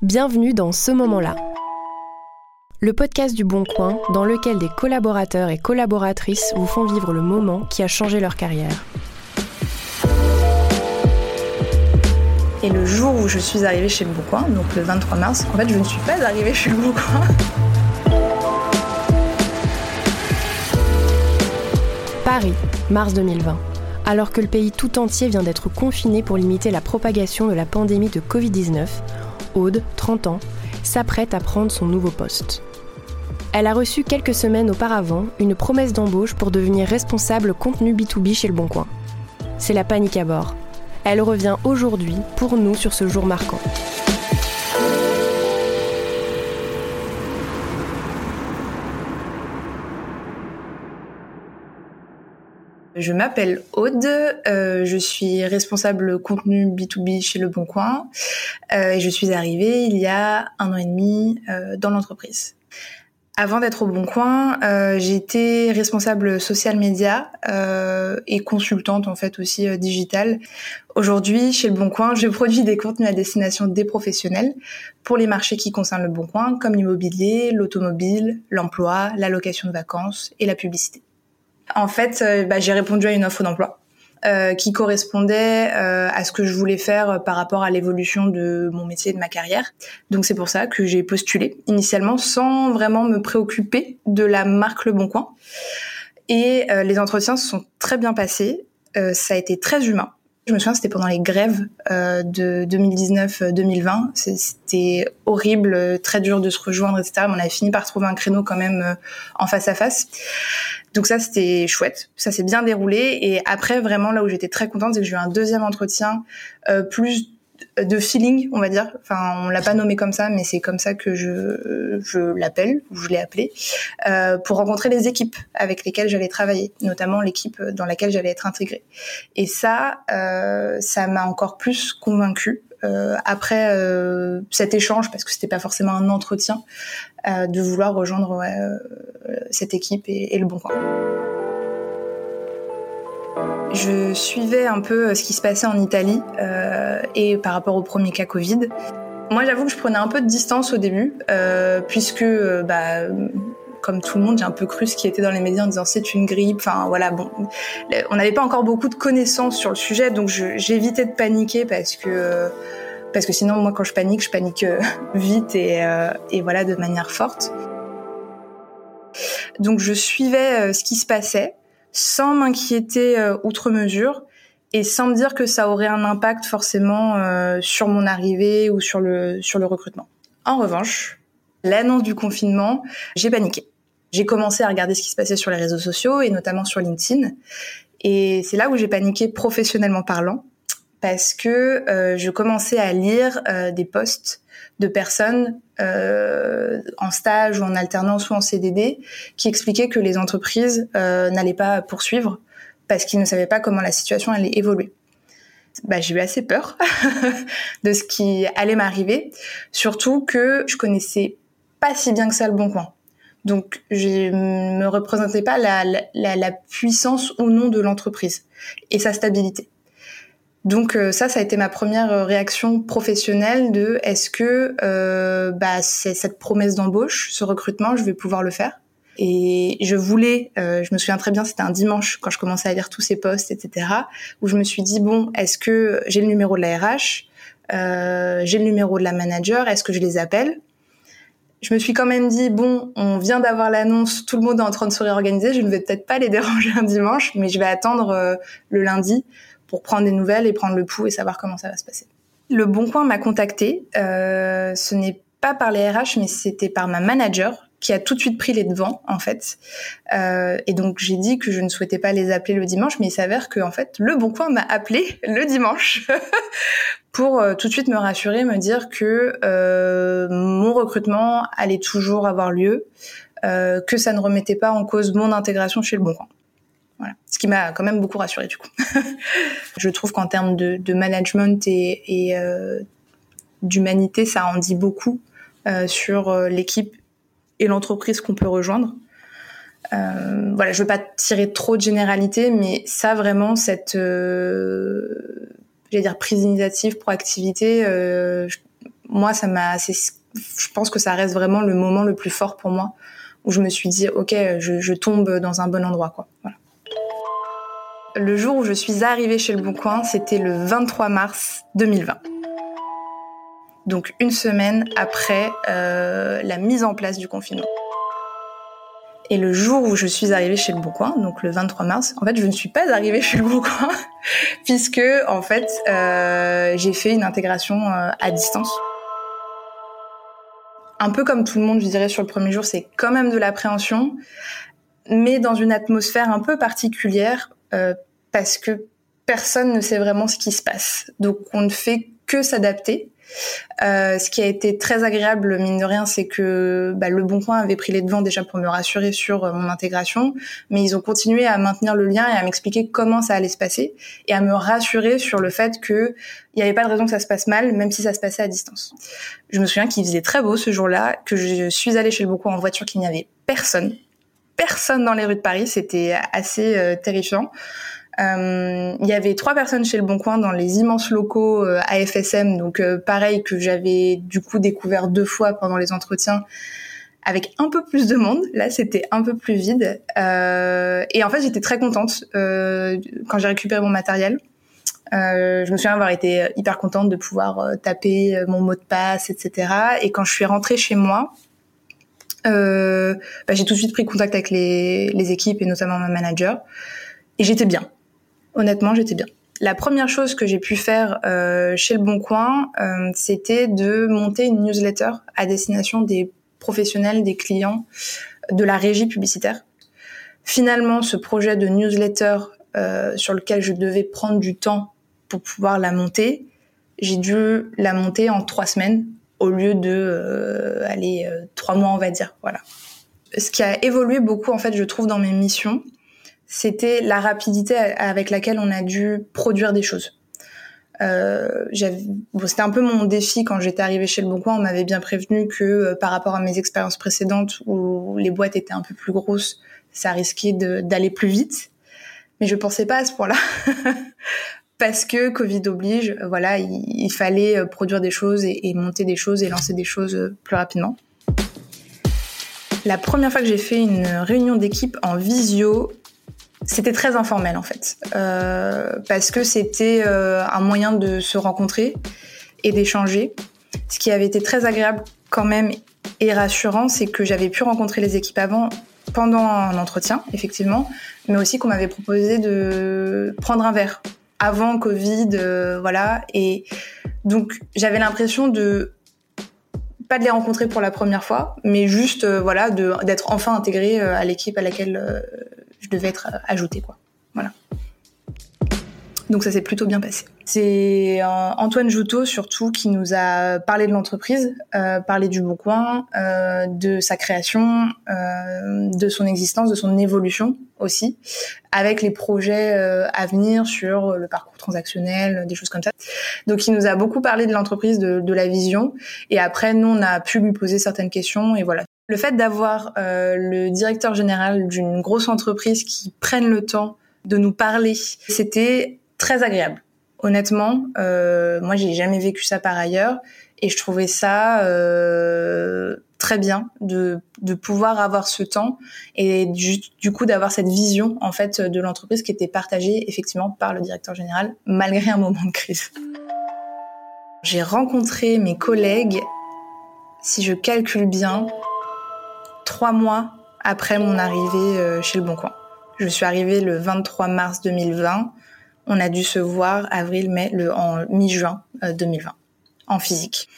Bienvenue dans ce moment-là. Le podcast du Bon Coin dans lequel des collaborateurs et collaboratrices vous font vivre le moment qui a changé leur carrière. Et le jour où je suis arrivée chez Le Bon Coin, donc le 23 mars, en fait je ne suis pas arrivée chez Le Bon Coin. Paris, mars 2020. Alors que le pays tout entier vient d'être confiné pour limiter la propagation de la pandémie de Covid-19, Aude, 30 ans, s'apprête à prendre son nouveau poste. Elle a reçu quelques semaines auparavant une promesse d'embauche pour devenir responsable contenu B2B chez Le Bon Coin. C'est la panique à bord. Elle revient aujourd'hui pour nous sur ce jour marquant. Je m'appelle Aude, euh, je suis responsable contenu B2B chez Le Bon Coin euh, et je suis arrivée il y a un an et demi euh, dans l'entreprise. Avant d'être au Bon Coin, euh, j'étais responsable social média euh, et consultante en fait aussi euh, digitale. Aujourd'hui, chez Le Bon Coin, je produis des contenus à destination des professionnels pour les marchés qui concernent Le Bon Coin, comme l'immobilier, l'automobile, l'emploi, la location de vacances et la publicité. En fait, euh, bah, j'ai répondu à une offre d'emploi euh, qui correspondait euh, à ce que je voulais faire par rapport à l'évolution de mon métier et de ma carrière. Donc c'est pour ça que j'ai postulé initialement sans vraiment me préoccuper de la marque Le Bon Coin. Et les entretiens se sont très bien passés. ça a été très humain. Je me souviens, c'était pendant les grèves euh, de 2019-2020. C'était horrible, très dur de se rejoindre, etc. Mais on avait fini par trouver un créneau quand même euh, en face à face. Donc ça, c'était chouette. Ça s'est bien déroulé. Et après, vraiment, là où j'étais très contente, c'est que j'ai eu un deuxième entretien euh, plus de feeling, on va dire. Enfin, on l'a pas nommé comme ça, mais c'est comme ça que je, je l'appelle, ou je l'ai appelé, euh, pour rencontrer les équipes avec lesquelles j'allais travailler, notamment l'équipe dans laquelle j'allais être intégrée. Et ça, euh, ça m'a encore plus convaincue. Euh, après euh, cet échange, parce que c'était pas forcément un entretien, de vouloir rejoindre ouais, cette équipe et, et le bon coin. Je suivais un peu euh, ce qui se passait en Italie euh, et par rapport au premier cas Covid. Moi, j'avoue que je prenais un peu de distance au début, euh, puisque, euh, bah, comme tout le monde, j'ai un peu cru ce qui était dans les médias en disant c'est une grippe. Enfin, voilà, bon, on n'avait pas encore beaucoup de connaissances sur le sujet, donc j'évitais de paniquer parce que parce que sinon, moi, quand je panique, je panique euh, vite et, euh, et voilà de manière forte. Donc, je suivais ce qui se passait sans m'inquiéter euh, outre mesure et sans me dire que ça aurait un impact forcément euh, sur mon arrivée ou sur le sur le recrutement. En revanche, l'annonce du confinement, j'ai paniqué. J'ai commencé à regarder ce qui se passait sur les réseaux sociaux et notamment sur LinkedIn. Et c'est là où j'ai paniqué professionnellement parlant parce que euh, je commençais à lire euh, des posts de personnes euh, en stage ou en alternance ou en CDD qui expliquaient que les entreprises euh, n'allaient pas poursuivre parce qu'ils ne savaient pas comment la situation allait évoluer. Bah, j'ai eu assez peur de ce qui allait m'arriver, surtout que je connaissais pas si bien que ça le bon coin. Donc, je me représentais pas la, la, la puissance ou non de l'entreprise et sa stabilité. Donc euh, ça, ça a été ma première euh, réaction professionnelle de est-ce que euh, bah, c'est cette promesse d'embauche, ce recrutement, je vais pouvoir le faire? Et je voulais, euh, je me souviens très bien, c'était un dimanche quand je commençais à lire tous ces posts, etc., où je me suis dit bon, est-ce que j'ai le numéro de la RH, euh, j'ai le numéro de la manager, est-ce que je les appelle? Je me suis quand même dit bon, on vient d'avoir l'annonce, tout le monde est en train de se réorganiser, je ne vais peut-être pas les déranger un dimanche, mais je vais attendre euh, le lundi pour prendre des nouvelles et prendre le pouls et savoir comment ça va se passer. Le Bon Coin m'a contacté. Euh, ce n'est pas par les RH, mais c'était par ma manager qui a tout de suite pris les devants en fait. Euh, et donc j'ai dit que je ne souhaitais pas les appeler le dimanche, mais il s'avère que en fait le Bon Coin m'a appelé le dimanche pour tout de suite me rassurer, me dire que euh, recrutement allait toujours avoir lieu, euh, que ça ne remettait pas en cause mon intégration chez le Bon Coin. Ce qui m'a quand même beaucoup rassurée du coup. je trouve qu'en termes de, management et, euh, d'humanité, ça en dit beaucoup euh, sur l'équipe et l'entreprise qu'on peut rejoindre. Euh, voilà, je veux pas tirer trop de généralité, mais ça vraiment, cette, dire prise d'initiative, proactivité. moi, ça m'a, je pense que ça reste vraiment le moment le plus fort pour moi où je me suis dit ok, je, je tombe dans un bon endroit quoi. Voilà. Le jour où je suis arrivée chez Le Bon Coin, c'était le 23 mars 2020. Donc une semaine après euh, la mise en place du confinement. Et le jour où je suis arrivée chez Le Bon Coin, donc le 23 mars, en fait, je ne suis pas arrivée chez Le Bon Coin puisque en fait, euh, j'ai fait une intégration euh, à distance. Un peu comme tout le monde, je dirais sur le premier jour, c'est quand même de l'appréhension, mais dans une atmosphère un peu particulière euh, parce que personne ne sait vraiment ce qui se passe. Donc on ne fait que s'adapter. Euh, ce qui a été très agréable, mine de rien, c'est que bah, Le Bon Coin avait pris les devants déjà pour me rassurer sur euh, mon intégration, mais ils ont continué à maintenir le lien et à m'expliquer comment ça allait se passer et à me rassurer sur le fait que il n'y avait pas de raison que ça se passe mal, même si ça se passait à distance. Je me souviens qu'il faisait très beau ce jour-là, que je suis allée chez Le Bon Coin en voiture, qu'il n'y avait personne, personne dans les rues de Paris, c'était assez euh, terrifiant. Euh, il y avait trois personnes chez Le Bon Coin dans les immenses locaux euh, AFSM, donc euh, pareil que j'avais du coup découvert deux fois pendant les entretiens avec un peu plus de monde. Là, c'était un peu plus vide. Et en fait, j'étais très contente quand j'ai récupéré mon matériel. Je me souviens avoir été hyper contente de pouvoir taper mon mot de passe, etc. Et quand je suis rentrée chez moi, bah, j'ai tout de suite pris contact avec les, les équipes et notamment ma manager. Et j'étais bien honnêtement, j'étais bien. La première chose que j'ai pu faire euh, chez Le Bon Coin, euh, c'était de monter une newsletter à destination des professionnels, des clients de la régie publicitaire. Finalement, ce projet de newsletter euh, sur lequel je devais prendre du temps pour pouvoir la monter, j'ai dû la monter en trois semaines au lieu de aller trois mois, on va dire. Voilà. Ce qui a évolué beaucoup, en fait, je trouve, dans mes missions, c'était la rapidité avec laquelle on a dû produire des choses. Euh, c'était un peu mon défi quand j'étais arrivée chez Le Bon Coin. On m'avait bien prévenu que euh, par rapport à mes expériences précédentes où les boîtes étaient un peu plus grosses, ça risquait d'aller plus vite. Mais je pensais pas à ce point-là. Parce que Covid oblige, voilà, il, fallait euh, produire des choses et, monter des choses et lancer des choses plus rapidement. La première fois que j'ai fait une réunion d'équipe en visio, c'était très informel en fait, euh, parce que c'était euh, un moyen de se rencontrer et d'échanger. Ce qui avait été très agréable quand même et rassurant, c'est que j'avais pu rencontrer les équipes avant pendant un entretien, effectivement, mais aussi qu'on m'avait proposé de prendre un verre avant Covid, euh, voilà. Et donc j'avais l'impression de pas de les rencontrer pour la première fois, mais juste voilà d'être enfin intégré à l'équipe à laquelle je devais être euh, ajoutée, quoi. Voilà. Donc ça s'est plutôt bien passé. C'est euh, Antoine Joutot surtout qui nous a parlé de l'entreprise, euh, parlé du Bon Coin, euh, de sa création, euh, de son existence, de son évolution aussi, avec les projets à venir sur le parcours transactionnel, des choses comme ça. Donc il nous a beaucoup parlé de l'entreprise, de, de la vision, et après nous on a pu lui poser certaines questions et voilà. Le fait d'avoir euh, le directeur général d'une grosse entreprise qui prenne le temps de nous parler, c'était très agréable. Honnêtement, euh, moi j'ai jamais vécu ça par ailleurs et je trouvais ça euh, très bien de, pouvoir avoir ce temps et du, du coup d'avoir cette vision en fait de l'entreprise qui était partagée effectivement par le directeur général malgré un moment de crise. J'ai rencontré mes collègues, si je calcule bien, trois mois après mon arrivée euh, chez Le Bon Coin. Je suis arrivée le 23 mars 2020. On a dû se voir avril, mai, le, en mi-juin 2020, euh, en physique.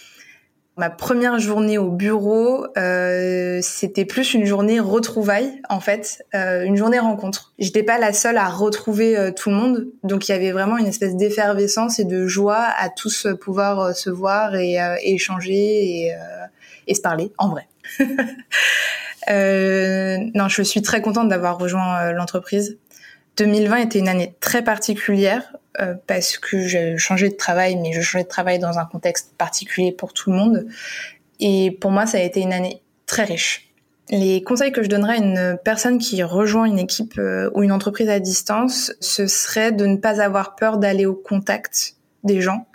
Ma première journée au bureau, euh, c'était plus une journée retrouvaille en fait, une journée rencontre. J'étais pas la seule à retrouver tout le monde, donc il y avait vraiment une espèce d'effervescence et de joie à tous pouvoir se voir et, échanger et, se parler en vrai. non, je suis très contente d'avoir rejoint l'entreprise. 2020 était une année très particulière euh, parce que j'ai changé de travail, mais je changeais de travail dans un contexte particulier pour tout le monde. Et pour moi, ça a été une année très riche. Les conseils que je donnerais à une personne qui rejoint une équipe euh, ou une entreprise à distance, ce serait de ne pas avoir peur d'aller au contact des gens,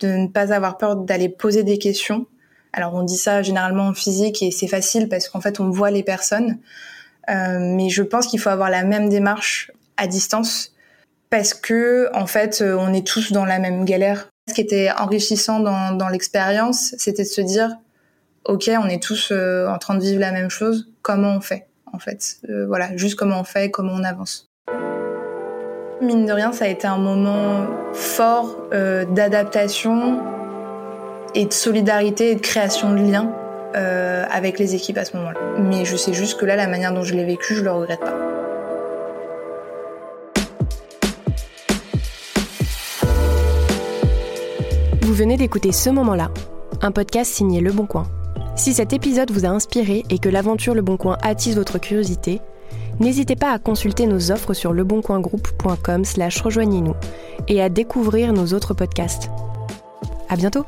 de ne pas avoir peur d'aller poser des questions. Alors on dit ça généralement en physique et c'est facile parce qu'en fait on voit les personnes, euh, mais je pense qu'il faut avoir la même démarche à distance parce que en fait on est tous dans la même galère. Ce qui était enrichissant dans, l'expérience, c'était de se dire ok on est tous euh, en train de vivre la même chose, comment on fait en fait? Euh, Voilà, juste comment on fait, comment on avance. Mine de rien, ça a été un moment fort euh, d'adaptation et de solidarité et de création de liens euh, avec les équipes à ce moment-là. Mais je sais juste que là, la manière dont je l'ai vécu, je le regrette pas. Vous venez d'écouter Ce moment-là, un podcast signé Le Bon Coin. Si cet épisode vous a inspiré et que l'aventure Le Bon Coin attise votre curiosité, N'hésitez pas à consulter nos offres sur leboncoingroup.com slash rejoignez-nous et à découvrir nos autres podcasts. À bientôt!